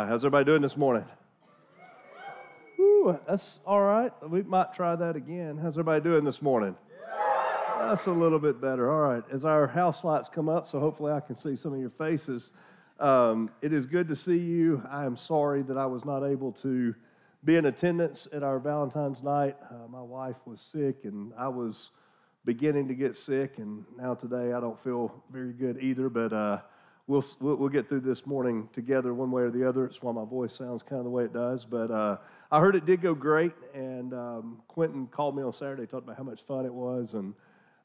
right. How's everybody doing this morning? That's all right. We might try that again. How's everybody doing this morning? That's a little bit better. All right. As our house lights come up, so hopefully I can see some of your faces. Um, it is good to see you. I am sorry that I was not able to be in attendance at our Valentine's night. Uh, my wife was sick, and I was beginning to get sick, and now today I don't feel very good either. But uh, we'll, we'll get through this morning together one way or the other. It's why my voice sounds kind of the way it does. But uh, I heard it did go great, and um, Quentin called me on Saturday, talked about how much fun it was, and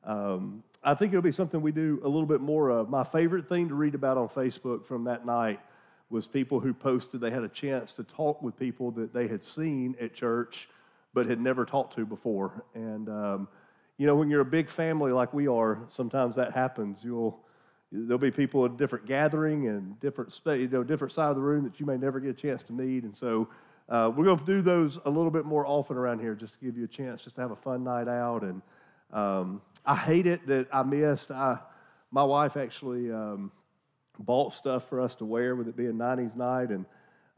um, I think it'll be something we do a little bit more of. My favorite thing to read about on Facebook from that night was people who posted they had a chance to talk with people that they had seen at church but had never talked to before. And um, you know, when you're a big family like we are, sometimes that happens. You'll there'll be people at different gathering and different space, you know, different side of the room that you may never get a chance to meet. And so uh, we're going to do those a little bit more often around here, just to give you a chance, just to have a fun night out. And um, I hate it that I missed. I, my wife actually um, bought stuff for us to wear with it being 90s night, and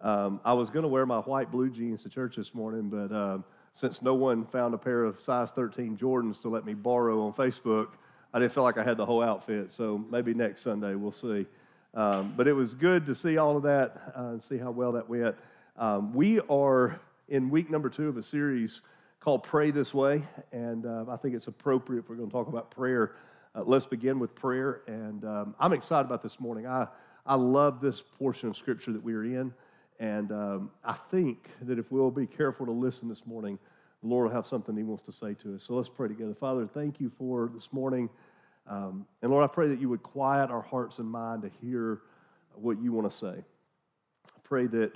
um, I was going to wear my white blue jeans to church this morning, but um, since no one found a pair of size 13 Jordans to let me borrow on Facebook, I didn't feel like I had the whole outfit. So maybe next Sunday we'll see. Um, but it was good to see all of that uh, and see how well that went. Um, we are in week number two of a series called Pray This Way, and uh, I think it's appropriate if we're going to talk about prayer. Uh, let's begin with prayer, and um, I'm excited about this morning. I, I love this portion of Scripture that we are in, and um, I think that if we'll be careful to listen this morning, the Lord will have something He wants to say to us. So let's pray together. Father, thank you for this morning. Um, and Lord, I pray that you would quiet our hearts and mind to hear what you want to say. I pray that,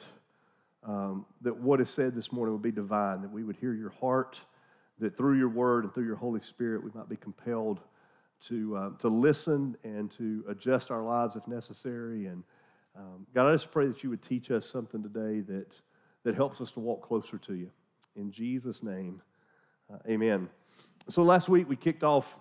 um, that what is said this morning would be divine, that we would hear your heart, that through your word and through your Holy Spirit, we might be compelled to, uh, to listen and to adjust our lives if necessary. And um, God, I just pray that you would teach us something today that, that helps us to walk closer to you. In Jesus' name, uh, amen. So last week we kicked off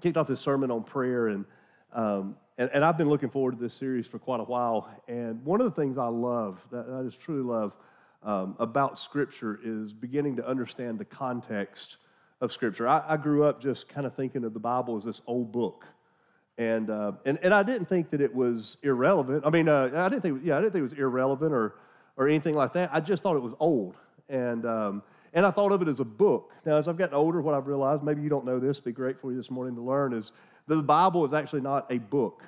kicked off this sermon on prayer, and, um, and, and I've been looking forward to this series for quite a while. And one of the things I love, that I just truly love um, about Scripture, is beginning to understand the context of Scripture. I, I grew up just kind of thinking of the Bible as this old book. And, uh, and, and I didn't think that it was irrelevant. I mean, uh, I didn't think, yeah, I didn't think it was irrelevant or, or anything like that. I just thought it was old. And, um, and I thought of it as a book. Now, as I've gotten older, what I've realized, maybe you don't know this, be great for you this morning to learn, is that the Bible is actually not a book.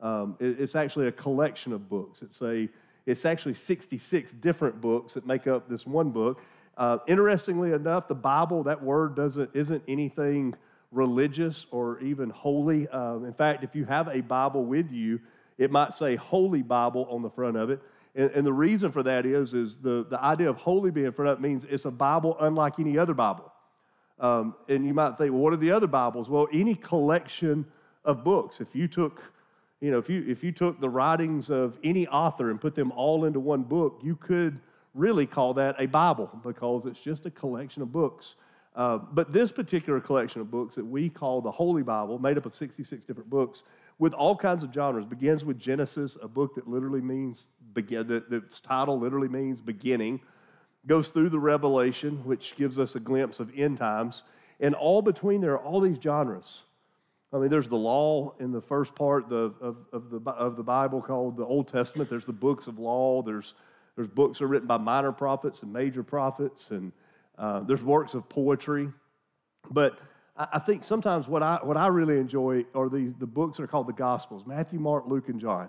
Um, it, it's actually a collection of books. It's, a, it's actually 66 different books that make up this one book. Uh, interestingly enough, the Bible, that word doesn't, isn't anything religious or even holy. Um, in fact, if you have a Bible with you, it might say Holy Bible on the front of it. And, and, the reason for that is, is the, the idea of holy being front up means it's a Bible unlike any other Bible. Um, and you might think, well, what are the other Bibles? Well, any collection of books. If you took, you know, if you if you took the writings of any author and put them all into one book, you could really call that a Bible because it's just a collection of books. Uh, but this particular collection of books that we call the Holy Bible, made up of 66 different books, with all kinds of genres. Begins with Genesis, a book that literally means begin. The, the title literally means beginning. Goes through the Revelation, which gives us a glimpse of end times, and all between there are all these genres. I mean, there's the law in the first part of, of, of, the, of the Bible called the Old Testament. There's the books of law. There's, there's books that are written by minor prophets and major prophets, and uh, there's works of poetry. But I think sometimes what I, what I really enjoy are these, the books that are called the Gospels Matthew, Mark, Luke, and John.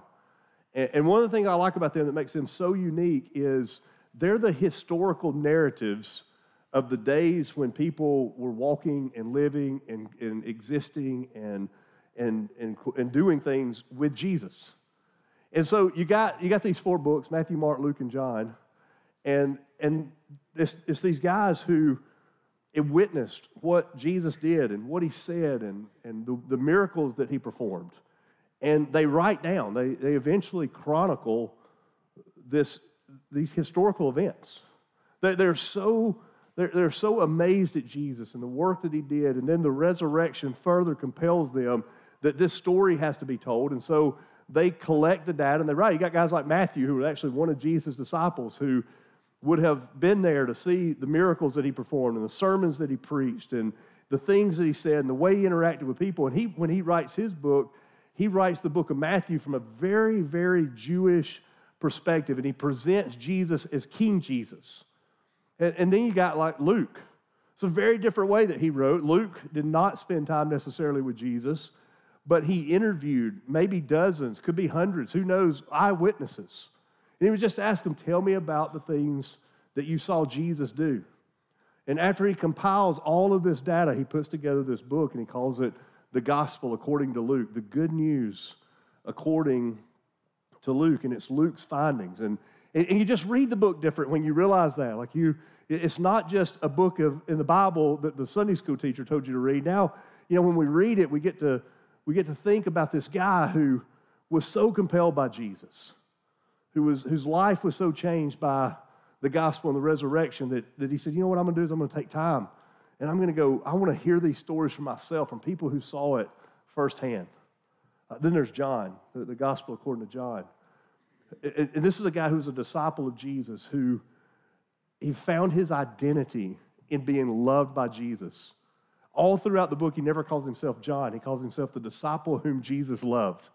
And, and one of the things I like about them that makes them so unique is they're the historical narratives of the days when people were walking and living and, and existing and, and, and, and doing things with Jesus. And so you got, you got these four books Matthew, Mark, Luke, and John. And, and it's, it's these guys who it witnessed what Jesus did and what he said and, and the, the miracles that he performed. And they write down, they, they eventually chronicle this, these historical events. They, they're, so, they're, they're so amazed at Jesus and the work that he did, and then the resurrection further compels them that this story has to be told. And so they collect the data and they write. You got guys like Matthew, who were actually one of Jesus' disciples, who would have been there to see the miracles that he performed and the sermons that he preached and the things that he said and the way he interacted with people. And he, when he writes his book, he writes the book of Matthew from a very, very Jewish perspective, and he presents Jesus as King Jesus. And, and then you got like Luke. It's a very different way that he wrote. Luke did not spend time necessarily with Jesus, but he interviewed maybe dozens, could be hundreds, who knows, eyewitnesses. And he would just ask them, Tell me about the things that you saw Jesus do. And after he compiles all of this data, he puts together this book and he calls it The Gospel According to Luke, the good news according to Luke. And it's Luke's findings. And, and you just read the book different when you realize that. Like you, it's not just a book of in the Bible that the Sunday school teacher told you to read. Now, you know, when we read it, we get to we get to think about this guy who was so compelled by Jesus, who was whose life was so changed by the gospel and the resurrection that, that he said, you know what I'm going to do is I'm going to take time and I'm going to go, I want to hear these stories for myself from people who saw it firsthand. Uh, then there's John, the, the, gospel according to John. And, and this is a guy who's a disciple of Jesus who he found his identity in being loved by Jesus. All throughout the book, he never calls himself John. He calls himself the disciple whom Jesus loved.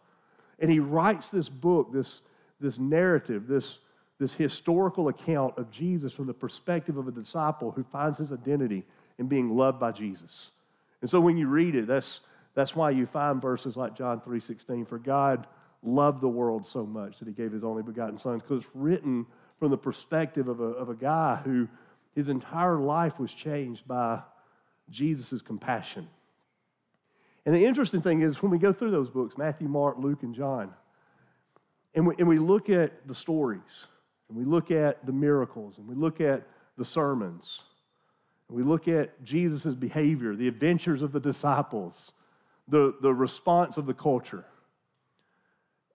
And he writes this book, this, this narrative, this, this historical account of Jesus from the perspective of a disciple who finds his identity in being loved by Jesus. And so when you read it, that's, that's why you find verses like John 3.16, for God loved the world so much that he gave his only begotten son, because it's written from the perspective of a, of a guy who his entire life was changed by Jesus' compassion. And the interesting thing is, when we go through those books, Matthew, Mark, Luke, and John, and we, and we look at the stories, and we look at the miracles, and we look at the sermons, and we look at Jesus' behavior, the adventures of the disciples, the, the response of the culture.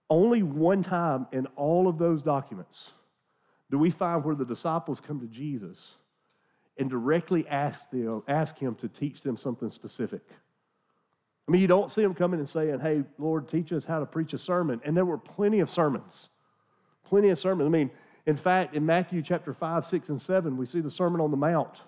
Only one time in all of those documents do we find where the disciples come to Jesus and directly ask, them, ask him to teach them something specific. I mean, you don't see them coming and saying, Hey, Lord, teach us how to preach a sermon. And there were plenty of sermons. Plenty of sermons. I mean, in fact, in Matthew chapter 5, 6, and 7, we see the Sermon on the Mount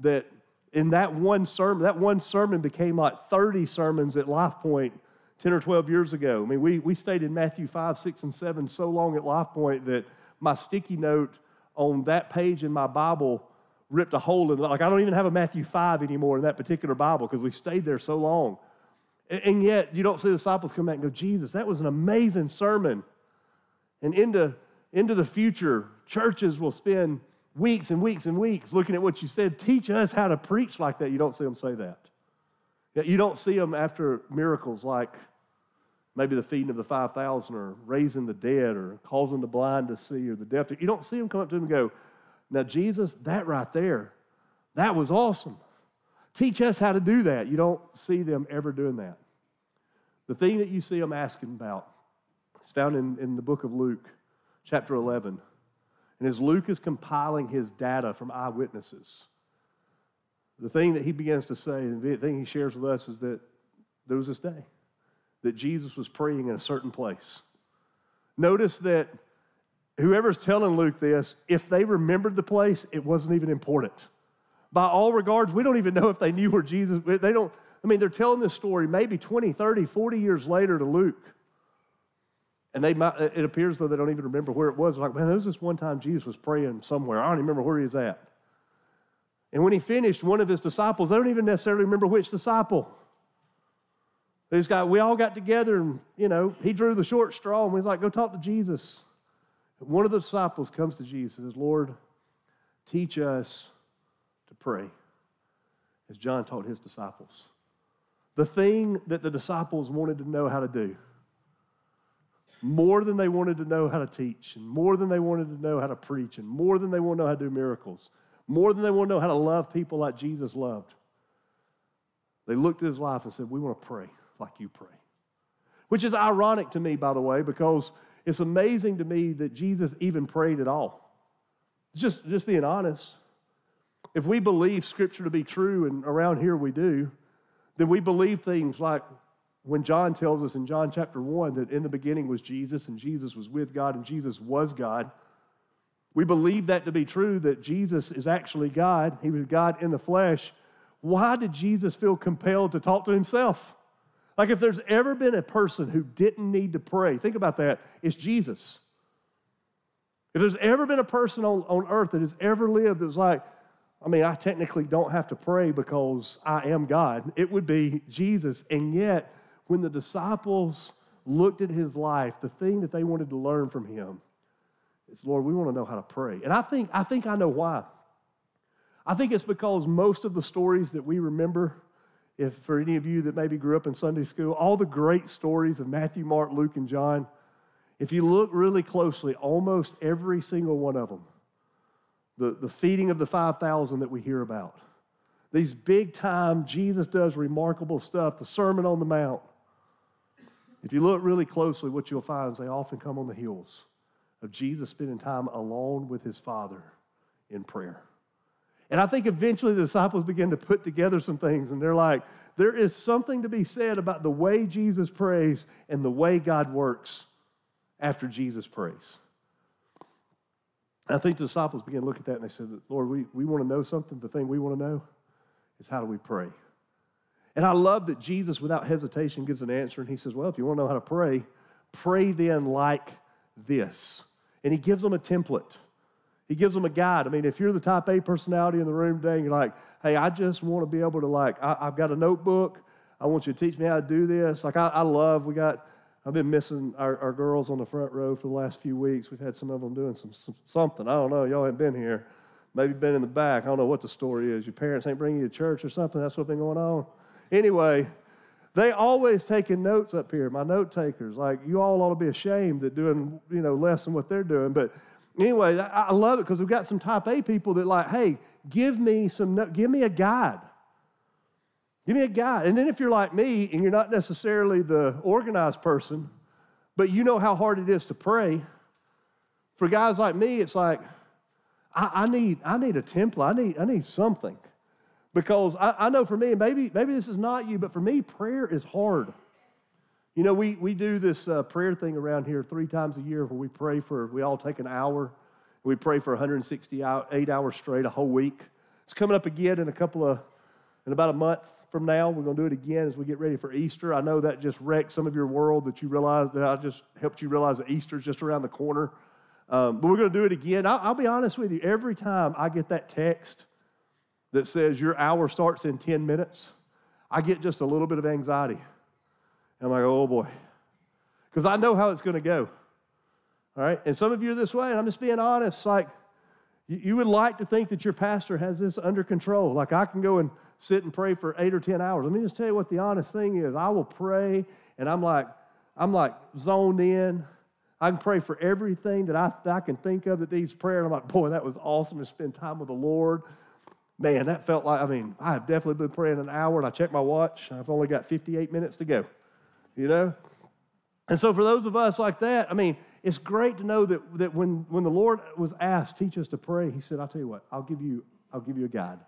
that in that one sermon, that one sermon became like 30 sermons at Life Point 10 or 12 years ago. I mean, we, we stayed in Matthew 5, 6, and 7 so long at Life Point that my sticky note on that page in my Bible ripped a hole in it. Like, I don't even have a Matthew 5 anymore in that particular Bible because we stayed there so long. And, yet, you don't see the disciples come back and go, Jesus, that was an amazing sermon. And into into the future, churches will spend weeks and weeks and weeks looking at what you said. Teach us how to preach like that. You don't see them say that. You don't see them after miracles like maybe the feeding of the 5,000 or raising the dead or causing the blind to see or the deaf to. You don't see them come up to him and go, Now, Jesus, that right there, that was awesome. Teach us how to do that. You don't see them ever doing that. The thing that you see them asking about is found in, in the book of Luke chapter 11. And as Luke is compiling his data from eyewitnesses, the thing that he begins to say, the thing he shares with us is that there was this day that Jesus was praying in a certain place. Notice that whoever's telling Luke this, if they remembered the place, it wasn't even important. By all regards, we don't even know if they knew where Jesus, they don't, I mean, they're telling this story maybe 20, 30, 40 years later to Luke. And they might, it appears though they don't even remember where it was. Like, man, there was this one time Jesus was praying somewhere. I don't even remember where he was at. And when he finished, one of his disciples, they don't even necessarily remember which disciple. They just got, we all got together and, you know, he drew the short straw and we was like, go talk to Jesus. And one of the disciples comes to Jesus and says, Lord, teach us to pray, as John taught his disciples. The thing that the disciples wanted to know how to do more than they wanted to know how to teach, and more than they wanted to know how to preach, and more than they want to know how to do miracles, more than they want to know how to love people like Jesus loved. They looked at his life and said, We want to pray like you pray. Which is ironic to me, by the way, because it's amazing to me that Jesus even prayed at all. Just, just being honest. If we believe Scripture to be true, and around here we do, then we believe things like when John tells us in John chapter 1 that in the beginning was Jesus and Jesus was with God and Jesus was God, we believe that to be true, that Jesus is actually God. He was God in the flesh. Why did Jesus feel compelled to talk to himself? Like, if there's ever been a person who didn't need to pray, think about that, it's Jesus. If there's ever been a person on, on earth that has ever lived that was like, I mean, I technically don't have to pray because I am God, it would be Jesus. And yet, when the disciples looked at his life, the thing that they wanted to learn from him is, Lord, we want to know how to pray. And I think, I think I know why. I think it's because most of the stories that we remember, if for any of you that maybe grew up in Sunday school, all the great stories of Matthew, Mark, Luke, and John, if you look really closely, almost every single one of them, the, the feeding of the 5,000 that we hear about, these big time, Jesus does remarkable stuff, the Sermon on the Mount. If you look really closely, what you'll find is they often come on the heels of Jesus spending time alone with his Father in prayer. And I think eventually the disciples begin to put together some things, and they're like, there is something to be said about the way Jesus prays and the way God works after Jesus prays. I think the disciples began to look at that and they said, Lord, we, we want to know something. The thing we want to know is how do we pray? And I love that Jesus, without hesitation, gives an answer. And he says, Well, if you want to know how to pray, pray then like this. And he gives them a template. He gives them a guide. I mean, if you're the type A personality in the room today and you're like, hey, I just want to be able to, like, I, have got a notebook. I want you to teach me how to do this. Like, I, I love, we got, I've been missing our, our, girls on the front row for the last few weeks. We've had some of them doing some, some something. I don't know. Y'all haven't been here. Maybe been in the back. I don't know what the story is. Your parents ain't bringing you to church or something. That's what's been going on. Anyway, they always taking notes up here, my note takers. Like, you all ought to be ashamed that doing, you know, less than what they're doing. But anyway, I, I love it because we've got some type A people that like, hey, give me some, give me a guide. Give me a guide. And then if you're like me and you're not necessarily the organized person, but you know how hard it is to pray, for guys like me, it's like, I, I need, I need a template. I need, I need something. Because I, I know for me, maybe, maybe this is not you, but for me, prayer is hard. You know, we, we do this uh, prayer thing around here three times a year where we pray for, we all take an hour. We pray for 168 hours straight, a whole week. It's coming up again in a couple of, in about a month from now. We're going to do it again as we get ready for Easter. I know that just wrecked some of your world that you realize that I just helped you realize that Easter's just around the corner. Um, but we're going to do it again. I'll, I'll be honest with you. Every time I get that text that says your hour starts in 10 minutes, I get just a little bit of anxiety. I'm like, oh boy. Because I know how it's going to go. All right? And some of you are this way, and I'm just being honest. Like, you, would like to think that your pastor has this under control. Like, I can go and sit and pray for eight or 10 hours. Let me just tell you what the honest thing is. I will pray, and I'm like, I'm like zoned in. I can pray for everything that I, that I can think of that needs prayer. And I'm like, boy, that was awesome to spend time with the Lord. Man, that felt like, I mean, I have definitely been praying an hour, and I checked my watch. I've only got 58 minutes to go you know? And so, for those of us like that, I mean, it's great to know that, that when, when the Lord was asked, teach us to pray, He said, I'll tell you what, I'll give you, I'll give you a guide.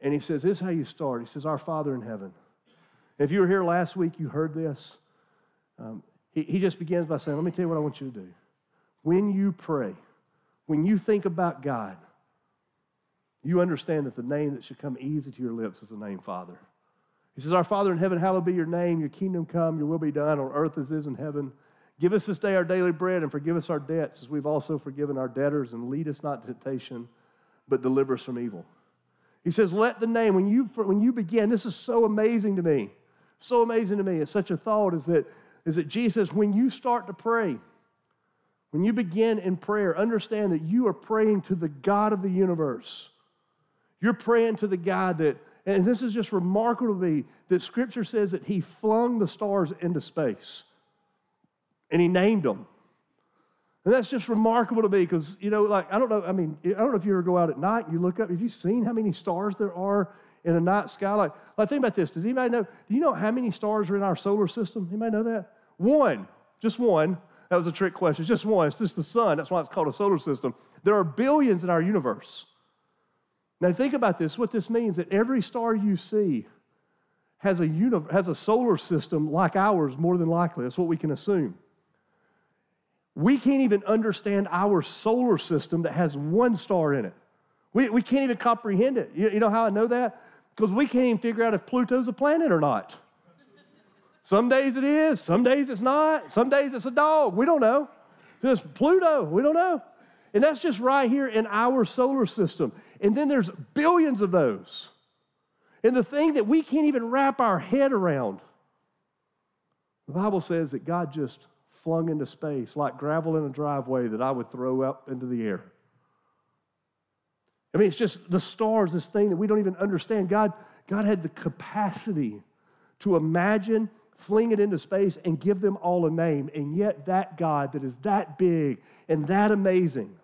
And He says, This is how you start. He says, Our Father in heaven. If you were here last week, you heard this. Um, he, he just begins by saying, Let me tell you what I want you to do. When you pray, when you think about God, you understand that the name that should come easy to your lips is the name Father. He says, Our Father in heaven, hallowed be your name. Your kingdom come, your will be done on earth as is in heaven. Give us this day our daily bread and forgive us our debts as we've also forgiven our debtors and lead us not to temptation, but deliver us from evil. He says, Let the name, when you, when you begin, this is so amazing to me. So amazing to me. It's such a thought is that, is that Jesus, when you start to pray, when you begin in prayer, understand that you are praying to the God of the universe. You're praying to the God that and this is just remarkable to me that Scripture says that He flung the stars into space and He named them. And that's just remarkable to me because, you know, like, I don't know, I mean, I don't know if you ever go out at night and you look up, have you seen how many stars there are in a night sky? Like, like think about this. Does anybody know, do you know how many stars are in our solar system? Anybody know that? One, just one. That was a trick question. Just one. It's just the sun. That's why it's called a solar system. There are billions in our universe. Now, think about this. What this means that every star you see has a, uni- has a solar system like ours, more than likely. That's what we can assume. We can't even understand our solar system that has one star in it. We, we can't even comprehend it. You, you know how I know that? Because we can't even figure out if Pluto's a planet or not. Some days it is, some days it's not, some days it's a dog. We don't know. Just Pluto, we don't know. And that's just right here in our solar system. And then there's billions of those. And the thing that we can't even wrap our head around, the Bible says that God just flung into space like gravel in a driveway that I would throw up into the air. I mean, it's just the stars, this thing that we don't even understand. God, God had the capacity to imagine, fling it into space, and give them all a name. And yet, that God that is that big and that amazing,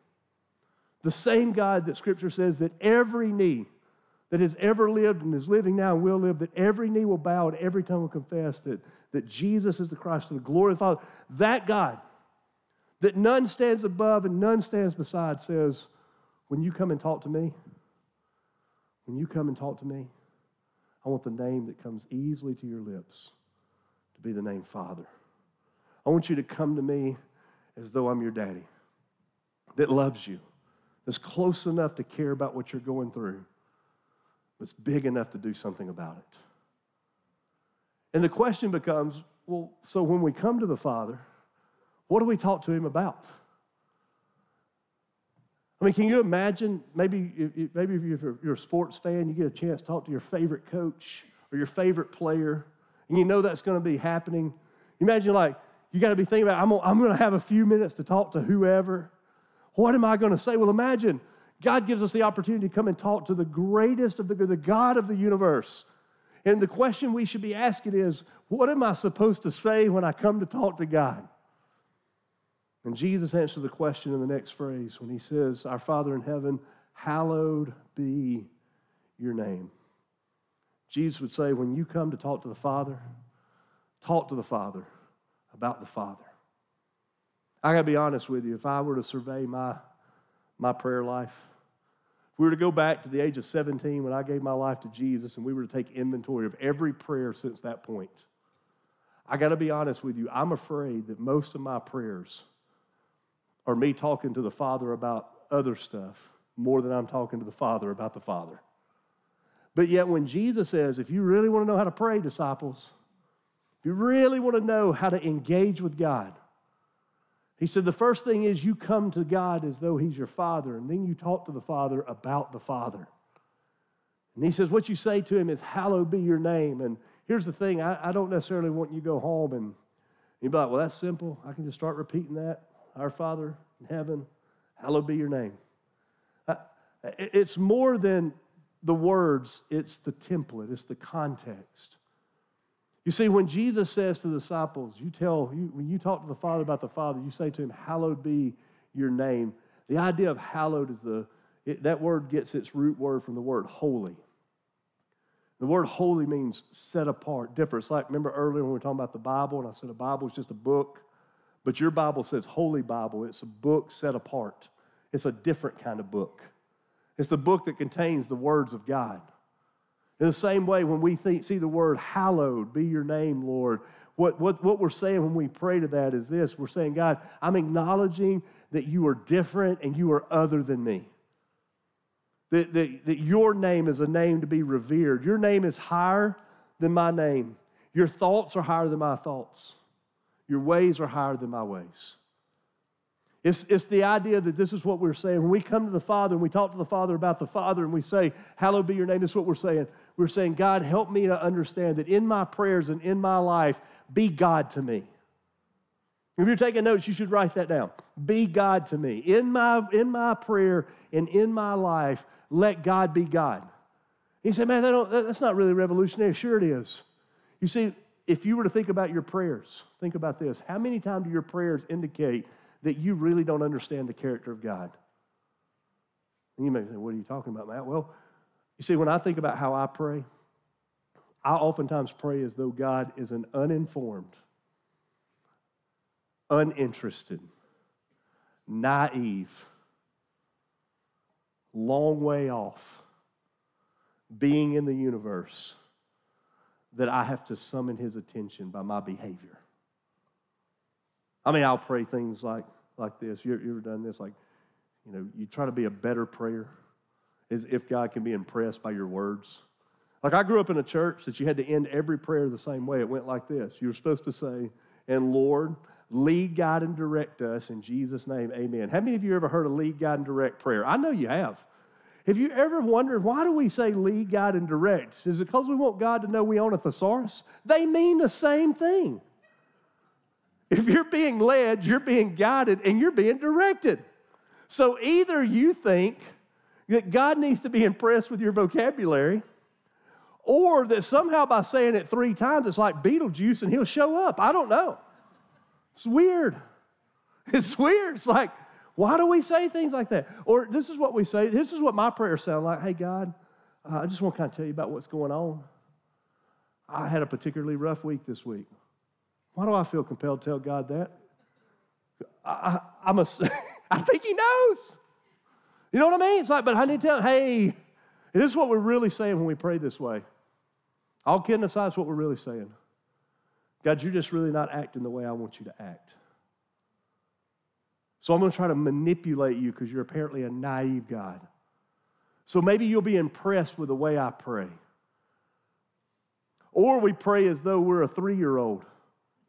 the same God that Scripture says that every knee that has ever lived and is living now and will live, that every knee will bow and every tongue will confess that, that Jesus is the Christ, to the glory of the Father. That God, that none stands above and none stands beside, says, When you come and talk to me, when you come and talk to me, I want the name that comes easily to your lips to be the name Father. I want you to come to me as though I'm your daddy that loves you, that's close enough to care about what you're going through that's big enough to do something about it. And the question becomes well, so when we come to the Father, what do we talk to Him about? I mean, can you imagine maybe, maybe if you're a sports fan, you get a chance to talk to your favorite coach or your favorite player, and you know that's going to be happening. Imagine, like, you got to be thinking about, I'm going to have a few minutes to talk to whoever. What am I going to say? Well, imagine God gives us the opportunity to come and talk to the greatest of the, the God of the universe. And the question we should be asking is, what am I supposed to say when I come to talk to God? And Jesus answers the question in the next phrase when he says, Our Father in heaven, hallowed be your name. Jesus would say, When you come to talk to the Father, talk to the Father about the Father. I got to be honest with you, if I were to survey my, my prayer life, we were to go back to the age of 17 when I gave my life to Jesus and we were to take inventory of every prayer since that point, I got to be honest with you, I'm afraid that most of my prayers are me talking to the Father about other stuff more than I'm talking to the Father about the Father. But yet, when Jesus says, if you really want to know how to pray, disciples, if you really want to know how to engage with God, he said, The first thing is you come to God as though He's your Father, and then you talk to the Father about the Father. And he says, What you say to Him is, Hallowed be your name. And here's the thing I, I don't necessarily want you to go home and you'd be like, Well, that's simple. I can just start repeating that. Our Father in heaven, hallowed be your name. Uh, it's more than the words, it's the template, it's the context. You see, when Jesus says to the disciples, you tell, you, when you talk to the Father about the Father, you say to him, Hallowed be your name. The idea of hallowed is the, it, that word gets its root word from the word holy. The word holy means set apart, different. It's like, remember earlier when we were talking about the Bible, and I said a Bible is just a book, but your Bible says Holy Bible. It's a book set apart, it's a different kind of book. It's the book that contains the words of God. In the same way, when we think, see the word hallowed be your name, Lord, what, what, what we're saying when we pray to that is this we're saying, God, I'm acknowledging that you are different and you are other than me. That, that, that your name is a name to be revered. Your name is higher than my name. Your thoughts are higher than my thoughts. Your ways are higher than my ways. It's, it's the idea that this is what we're saying. When we come to the Father and we talk to the Father about the Father and we say, Hallowed be your name, this is what we're saying. We're saying, God, help me to understand that in my prayers and in my life, be God to me. If you're taking notes, you should write that down. Be God to me. In my, in my prayer and in my life, let God be God. He said, man, that that's not really revolutionary. Sure, it is. You see, if you were to think about your prayers, think about this. How many times do your prayers indicate that you really don't understand the character of God. And you may say, What are you talking about, Matt? Well, you see, when I think about how I pray, I oftentimes pray as though God is an uninformed, uninterested, naive, long way off being in the universe that I have to summon his attention by my behavior. I mean, I'll pray things like, like this. You, ever done this? Like, you know, you try to be a better prayer as if God can be impressed by your words. Like, I grew up in a church that you had to end every prayer the same way. It went like this You were supposed to say, And Lord, lead, guide, and direct us in Jesus' name, amen. How many of you ever heard a lead, guide, and direct prayer? I know you have. Have you ever wondered why do we say lead, guide, and direct? Is it because we want God to know we own a thesaurus? They mean the same thing. If you're being led, you're being guided, and you're being directed. So either you think that God needs to be impressed with your vocabulary, or that somehow by saying it three times, it's like Beetlejuice and he'll show up. I don't know. It's weird. It's weird. It's like, why do we say things like that? Or this is what we say. This is what my prayers sound like. Hey, God, uh, I just want to kind of tell you about what's going on. I had a particularly rough week this week. Why do I feel compelled to tell God that? I, am a, I think He knows. You know what I mean? It's like, but I need to tell, hey, this is what we're really saying when we pray this way. All kidding aside, it's what we're really saying. God, you're just really not acting the way I want you to act. So I'm going to try to manipulate you because you're apparently a naive God. So maybe you'll be impressed with the way I pray. Or we pray as though we're a three year old.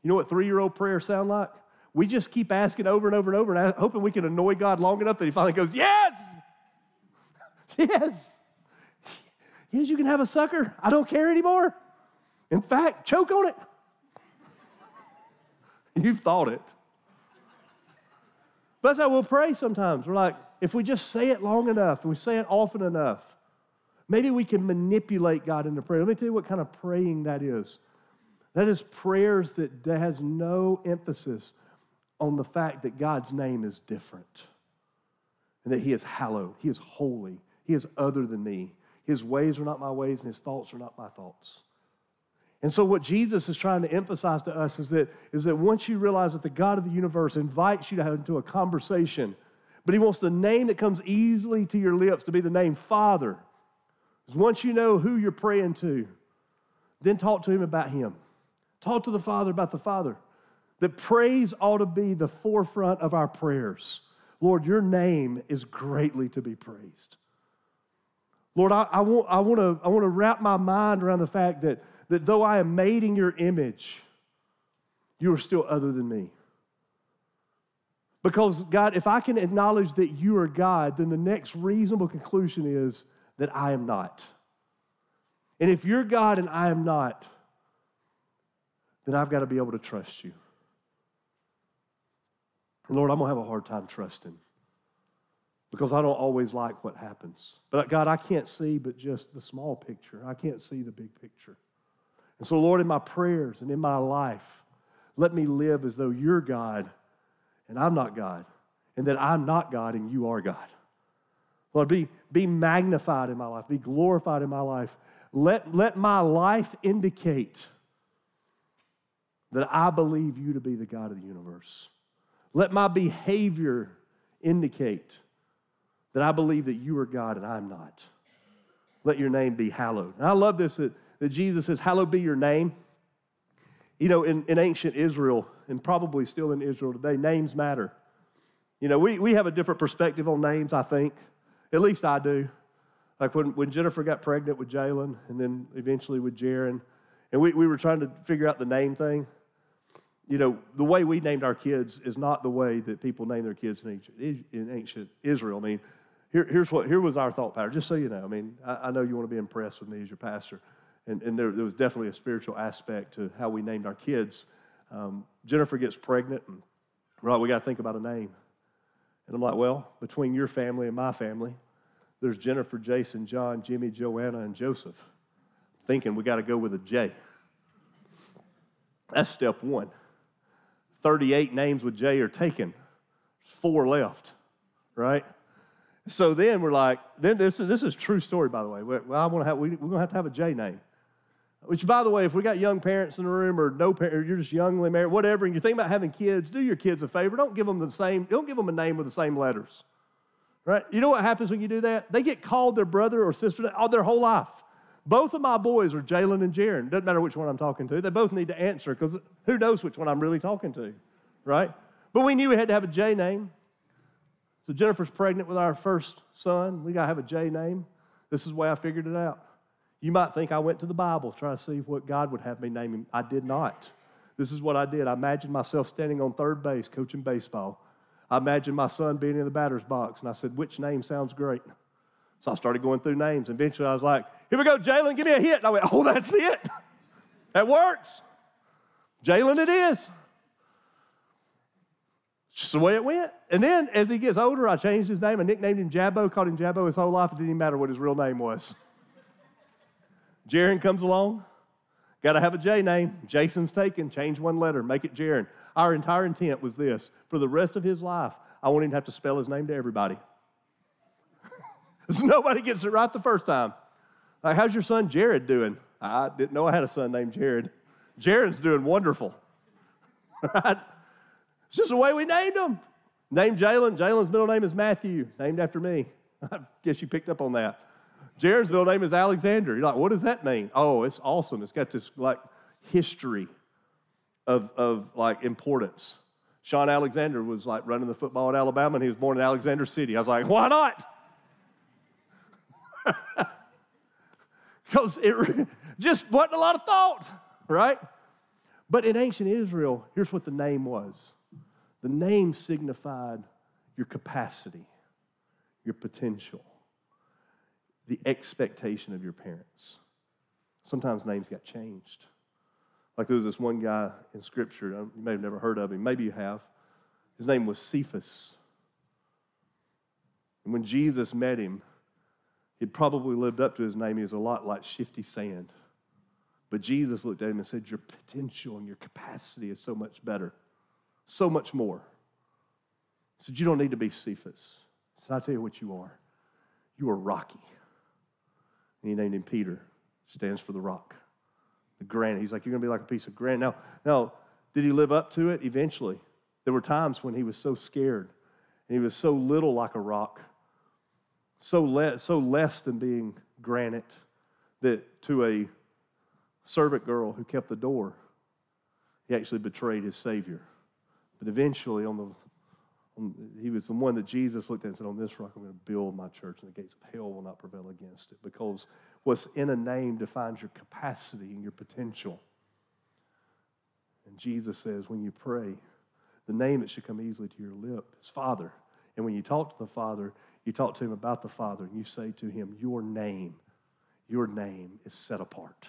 You know what three year old prayers sound like? We just keep asking over and over and over and hoping we can annoy God long enough that He finally goes, Yes! yes! Yes, you can have a sucker. I don't care anymore. In fact, choke on it. You've thought it. But that's how we'll pray sometimes. We're like, if we just say it long enough and we say it often enough, maybe we can manipulate God into prayer. Let me tell you what kind of praying that is. That is prayers that has no emphasis on the fact that God's name is different and that He is hallowed, He is holy, He is other than me. His ways are not my ways, and His thoughts are not my thoughts. And so, what Jesus is trying to emphasize to us is that, is that once you realize that the God of the universe invites you to have into a conversation, but He wants the name that comes easily to your lips to be the name Father. Is once you know who you're praying to, then talk to Him about Him. Talk to the Father about the Father. That praise ought to be the forefront of our prayers. Lord, your name is greatly to be praised. Lord, I, I, want, I, want to, I want to wrap my mind around the fact that, that though I am made in your image, you are still other than me. Because, God, if I can acknowledge that you are God, then the next reasonable conclusion is that I am not. And if you're God and I am not, then I've got to be able to trust you. And Lord, I'm going to have a hard time trusting because I don't always like what happens. But God, I can't see but just the small picture. I can't see the big picture. And so, Lord, in my prayers and in my life, let me live as though you're God and I'm not God, and that I'm not God and you are God. Lord, be, be magnified in my life, be glorified in my life. Let, let my life indicate that I believe you to be the God of the universe. Let my behavior indicate that I believe that you are God and I'm not. Let your name be hallowed. And I love this that, that Jesus says, Hallowed be your name. You know, in, in ancient Israel, and probably still in Israel today, names matter. You know, we, we have a different perspective on names, I think. At least I do. Like when, when Jennifer got pregnant with Jalen and then eventually with Jaron, and we, we were trying to figure out the name thing you know, the way we named our kids is not the way that people name their kids in ancient, in ancient Israel. I mean, here, here's what, here was our thought pattern, just so you know. I mean, I, I know you want to be impressed with me as your pastor. And, and there, there, was definitely a spiritual aspect to how we named our kids. Um, Jennifer gets pregnant, and right, we got to think about a name. And I'm like, well, between your family and my family, there's Jennifer, Jason, John, Jimmy, Joanna, and Joseph. Thinking we got to go with a J. That's step one. 38 names with J are taken. Four left, right? So then we're like, then this is this is true story, by the way. Well, I want to have we, we're gonna have to have a J name. Which, by the way, if we got young parents in the room or no parent, you're just youngly married, whatever, and you're thinking about having kids, do your kids a favor. Don't give them the same, don't give them a name with the same letters. Right? You know what happens when you do that? They get called their brother or sister all their whole life. Both of my boys are Jalen and Jaron. Doesn't matter which one I'm talking to. They both need to answer because who knows which one I'm really talking to, right? But we knew we had to have a J name. So Jennifer's pregnant with our first son. We got to have a J name. This is the way I figured it out. You might think I went to the Bible trying to see what God would have me name him. I did not. This is what I did. I imagined myself standing on third base coaching baseball. I imagined my son being in the batter's box, and I said, Which name sounds great? So I started going through names. Eventually, I was like, Here we go, Jalen, give me a hit. And I went, Oh, that's it. That works. Jalen, it is. Just the way it went. And then as he gets older, I changed his name. I nicknamed him Jabbo, called him Jabbo his whole life. It didn't even matter what his real name was. Jaron comes along. Got to have a J name. Jason's taken. Change one letter. Make it Jaron. Our entire intent was this for the rest of his life, I him to have to spell his name to everybody. so nobody gets it right the first time. Like, how's your son Jared doing? I didn't know I had a son named Jared. Jared's doing wonderful. Right? It's just the way we named him. Named Jalen. Jalen's middle name is Matthew, named after me. I guess you picked up on that. Jared's middle name is Alexander. You're like, what does that mean? Oh, it's awesome. It's got this like history of, of like importance. Shaun Alexander was like running the football at Alabama and he was born in Alexander City. I was like, why not? Because it just wasn't a lot of thought, right? But in ancient Israel, here's what the name was the name signified your capacity, your potential, the expectation of your parents. Sometimes names got changed. Like there was this one guy in Scripture, um, you may have never heard of him, maybe you have. His name was Cephas. And when Jesus met him, he'd probably lived up to his name. He was a lot like shifty sand. But Jesus looked at him and said, Your potential and your capacity is so much better so much more. He said, You don't need to be Cephas. He said, I'll tell you what you are. You are Rocky. And he named him Peter, stands for the rock. The granite. He's like, You're going to be like a piece of granite. Now, now, did he live up to it? Eventually. There were times when he was so scared and he was so little like a rock, so, le- so less than being granite, that to a servant girl who kept the door, he actually betrayed his Savior. But eventually, on the, on, he was the one that Jesus looked at and said, On this rock I'm going to build my church, and the gates of hell will not prevail against it. Because what's in a name defines your capacity and your potential. And Jesus says, when you pray, the name that should come easily to your lip is Father. And when you talk to the Father, you talk to him about the Father, and you say to him, Your name, your name is set apart.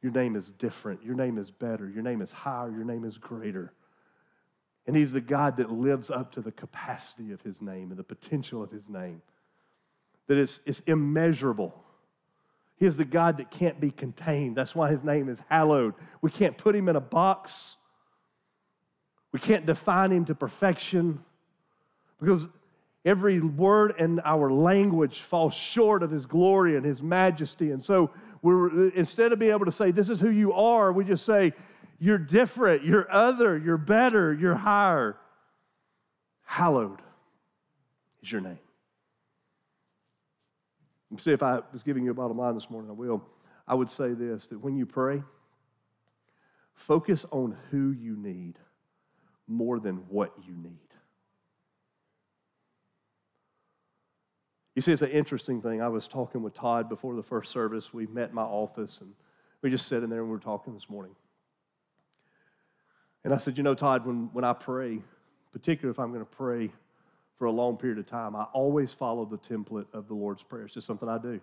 Your name is different. Your name is better. Your name is higher. Your name is greater. And He's the God that lives up to the capacity of His name and the potential of His name, that is it's immeasurable. He is the God that can't be contained. That's why His name is hallowed. We can't put Him in a box, we can't define Him to perfection because every word in our language falls short of his glory and his majesty and so we're instead of being able to say this is who you are we just say you're different. You're other. You're better. You're higher. Hallowed is your name. See, if I was giving you a bottom line this morning, I will. I would say this that when you pray, focus on who you need more than what you need. You see, it's an interesting thing. I was talking with Todd before the first service. We met in my office and we just sat in there and we were talking this morning. And I said, You know, Todd, when, when I pray, particularly if I'm going to pray for a long period of time, I always follow the template of the Lord's Prayer. It's just something I do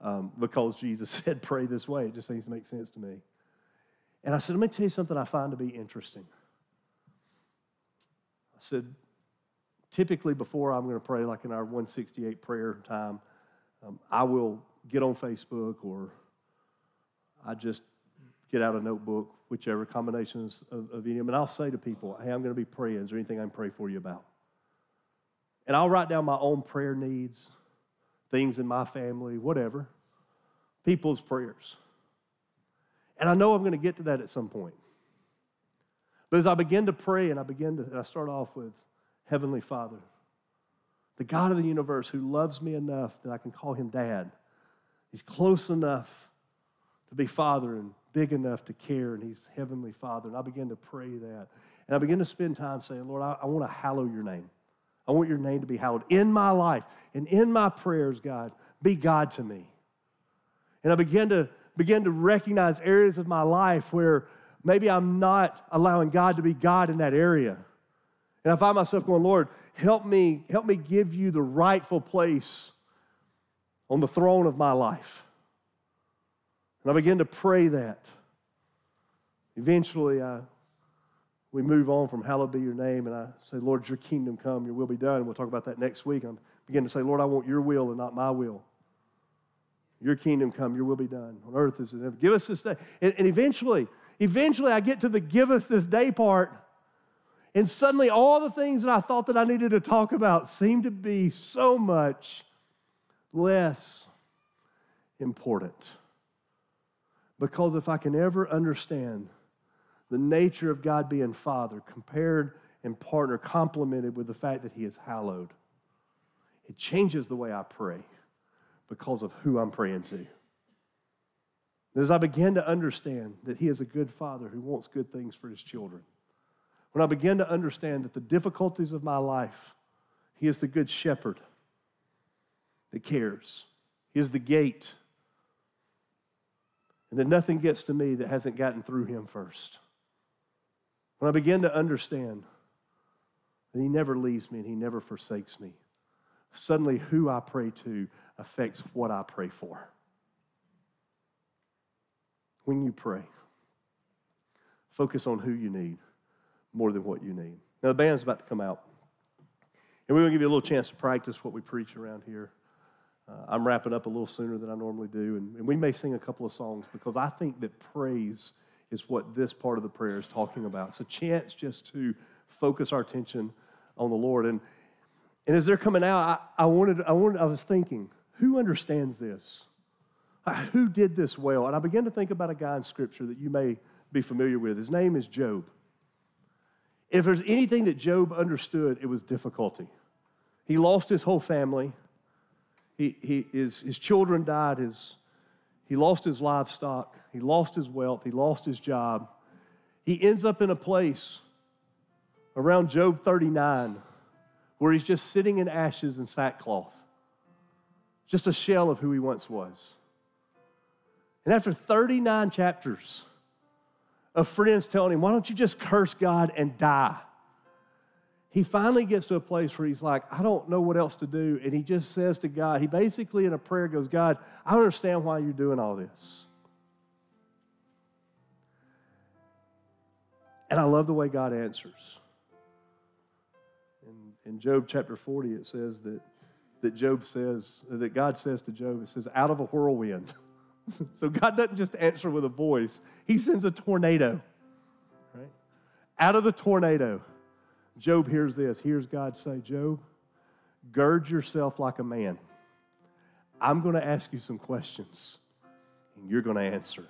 um, because Jesus said, Pray this way. It just seems to make sense to me. And I said, Let me tell you something I find to be interesting. I said, Typically, before I'm going to pray, like in our 168 prayer time, um, I will get on Facebook or I just get out a notebook, whichever combinations of, of any of them, and I'll say to people, hey, I'm going to be praying. Is there anything I can pray for you about? And I'll write down my own prayer needs, things in my family, whatever, people's prayers. And I know I'm going to get to that at some point. But as I begin to pray and I begin to, and I start off with Heavenly Father, the God of the universe who loves me enough that I can call him dad. He's close enough to be Father and big enough to care, and He's Heavenly Father. And I began to pray that. And I began to spend time saying, Lord, I, I want to hallow your name. I want your name to be hallowed in my life and in my prayers, God. Be God to me. And I began to begin to recognize areas of my life where maybe I'm not allowing God to be God in that area. And I find myself going, Lord, help me, help me give you the rightful place on the throne of my life. And I begin to pray that. Eventually, I, we move on from hallowed be your name, and I say, Lord, your kingdom come, your will be done. We'll talk about that next week. I begin to say, Lord, I want your will and not my will. Your kingdom come, your will be done on earth as in heaven. Give us this day. And, and eventually, eventually I get to the give us this day part, and suddenly all the things that I thought that I needed to talk about seem to be so much less important. Because if I can ever understand the nature of God being Father, compared and partner, complemented with the fact that He is hallowed, it changes the way I pray because of who I'm praying to. As I begin to understand that He is a good Father who wants good things for His children, when I begin to understand that the difficulties of my life, He is the good shepherd that cares, He is the gate, and that nothing gets to me that hasn't gotten through Him first. When I begin to understand that He never leaves me and He never forsakes me, suddenly who I pray to affects what I pray for. When you pray, focus on who you need more than what you need. Now, the band's about to come out, and we're going to give you a little chance to practice what we preach around here. Uh, I'm wrapping up a little sooner than I normally do, and, and we may sing a couple of songs because I think that praise is what this part of the prayer is talking about. It's a chance just to focus our attention on the Lord. And, and as they're coming out, I, I, wanted, I, wanted, I was thinking, who understands this? Uh, who did this well? And I began to think about a guy in Scripture that you may be familiar with. His name is Job. If there's anything that Job understood, it was difficulty. He lost his whole family. He, he, his, his children died. His, he lost his livestock. He lost his wealth. He lost his job. He ends up in a place around Job 39 where he's just sitting in ashes and sackcloth, just a shell of who he once was. And after 39 chapters of friends telling him, Why don't you just curse God and die? He finally gets to a place where he's like, I don't know what else to do. And he just says to God, he basically in a prayer goes, God, I understand why you're doing all this. And I love the way God answers. In, in Job chapter 40, it says that, that Job says, that God says to Job, it says, out of a whirlwind. so God doesn't just answer with a voice, He sends a tornado. Right? Out of the tornado, Job hears this. Hears God say, Job, gird yourself like a man. I'm going to ask you some questions, and you're going to answer.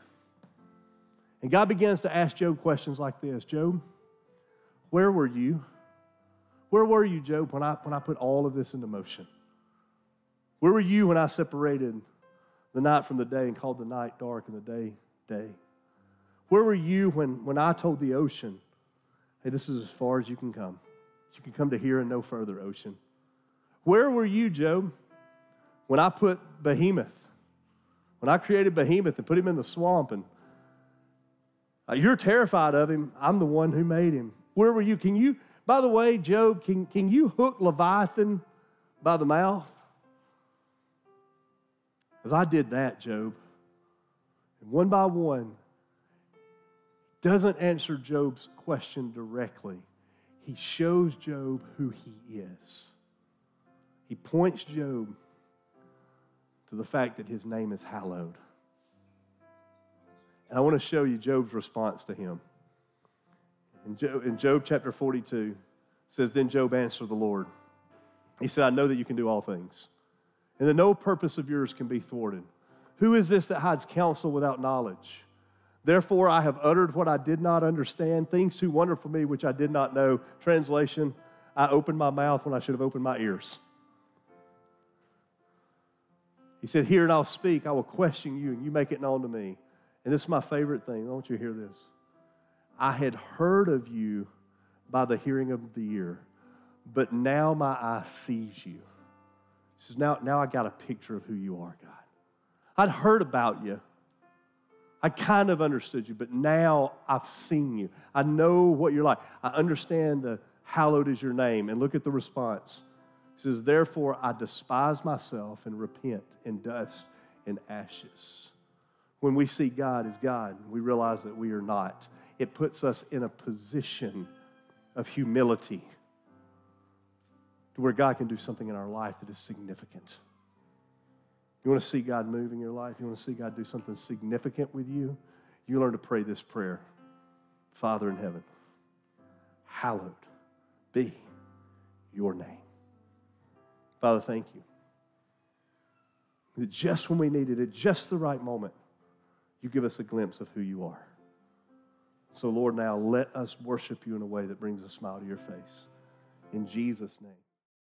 And God begins to ask Job questions like this Job, where were you? Where were you, Job, when I, when I put all of this into motion? Where were you when I separated the night from the day and called the night dark and the day day? Where were you when, when I told the ocean, hey, this is as far as you can come? You can come to here and no further, ocean. Where were you, Job, when I put Behemoth, when I created Behemoth and put him in the swamp and uh, you're terrified of him. I'm the one who made him. Where were you? Can you, by the way, Job, can, can you hook Leviathan by the mouth? Because I did that, Job. And one by one, doesn't answer Job's question directly. He shows Job who he is. He points Job to the fact that his name is hallowed. And I want to show you Job's response to him. In Job, in Job chapter 42, says, Then Job answered the Lord. He said, I know that you can do all things, and that no purpose of yours can be thwarted. Who is this that hides counsel without knowledge? Therefore, I have uttered what I did not understand, things too wonderful for me which I did not know. Translation I opened my mouth when I should have opened my ears. He said, Hear and I'll speak. I will question you, and you make it known to me. And this is my favorite thing. I want you to hear this. I had heard of you by the hearing of the ear, but now my eye sees you. Says, Now, now I got a picture of who you are, God. I'd heard about you. I kind of understood you, but now I've seen you. I know what you're like. I understand the hallowed is your name. And look at the response. He says, Therefore I despise myself and repent in dust and ashes. When we see God as God, we realize that we are not. It puts us in a position of humility to where God can do something in our life that is significant. You want to see God move in your life? You want to see God do something significant with you? You learn to pray this prayer Father in heaven, hallowed be your name. Father, thank you. That just when we needed it, just the right moment, you give us a glimpse of who you are. So, Lord, now let us worship you in a way that brings a smile to your face. In Jesus' name.